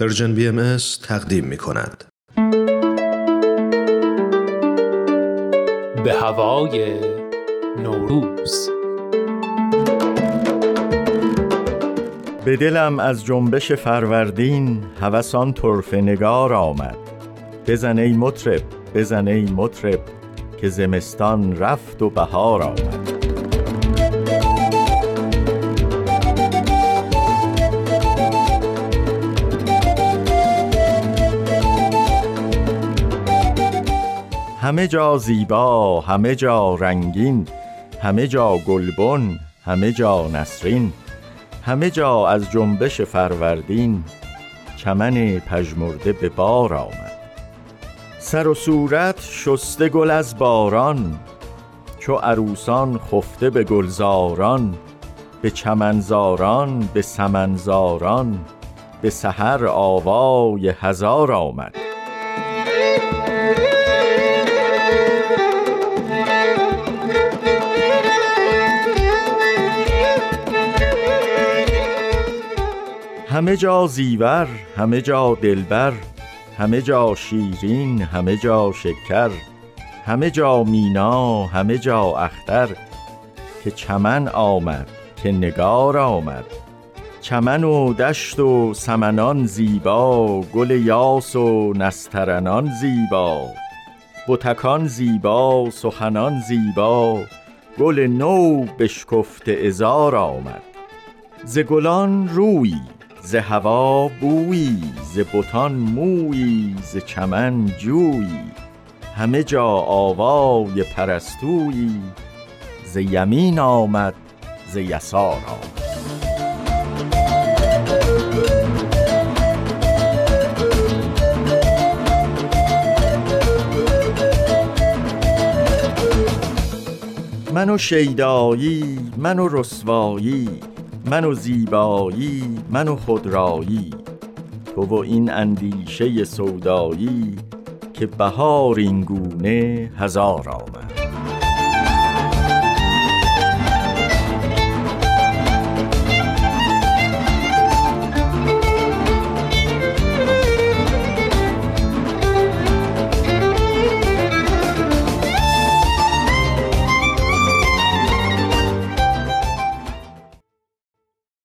Persian BM تقدیم می کند. به هوای نوروز. به دلم از جنبش فروردین هوس آن طرفه نگار آمد. بزن ای مطرب بزن ای مطرب که زمستان رفت و بهار آمد. همه جا زیبا همه جا رنگین همه جا گلبن همه جا نسرین همه جا از جنبش فروردین چمن پژمرده به بار آمد. سر و صورت شسته گل از باران چو عروسان خفته به گلزاران به چمنزاران به سمنزاران به سحر آوای هزار آمد. همه جا زیور همه جا دلبر همه جا شیرین همه جا شکر همه جا مینا همه جا اختر که چمن آمد که نگار آمد. چمن و دشت و سمنان زیبا گل یاس و نسترنان زیبا. بتکان زیبا سخنان زیبا گل نو بشکفته ازار آمد. ز گلان روی ز هوا بویی ز بتان مویی ز چمن جویی. همه جا آوای پرستویی ز یمین آمد ز یسار آمد. من و شیدایی من و رسوایی من و زیبایی من و خودرایی. تو و این اندیشه سودایی که بهار این گونه هزار آمد.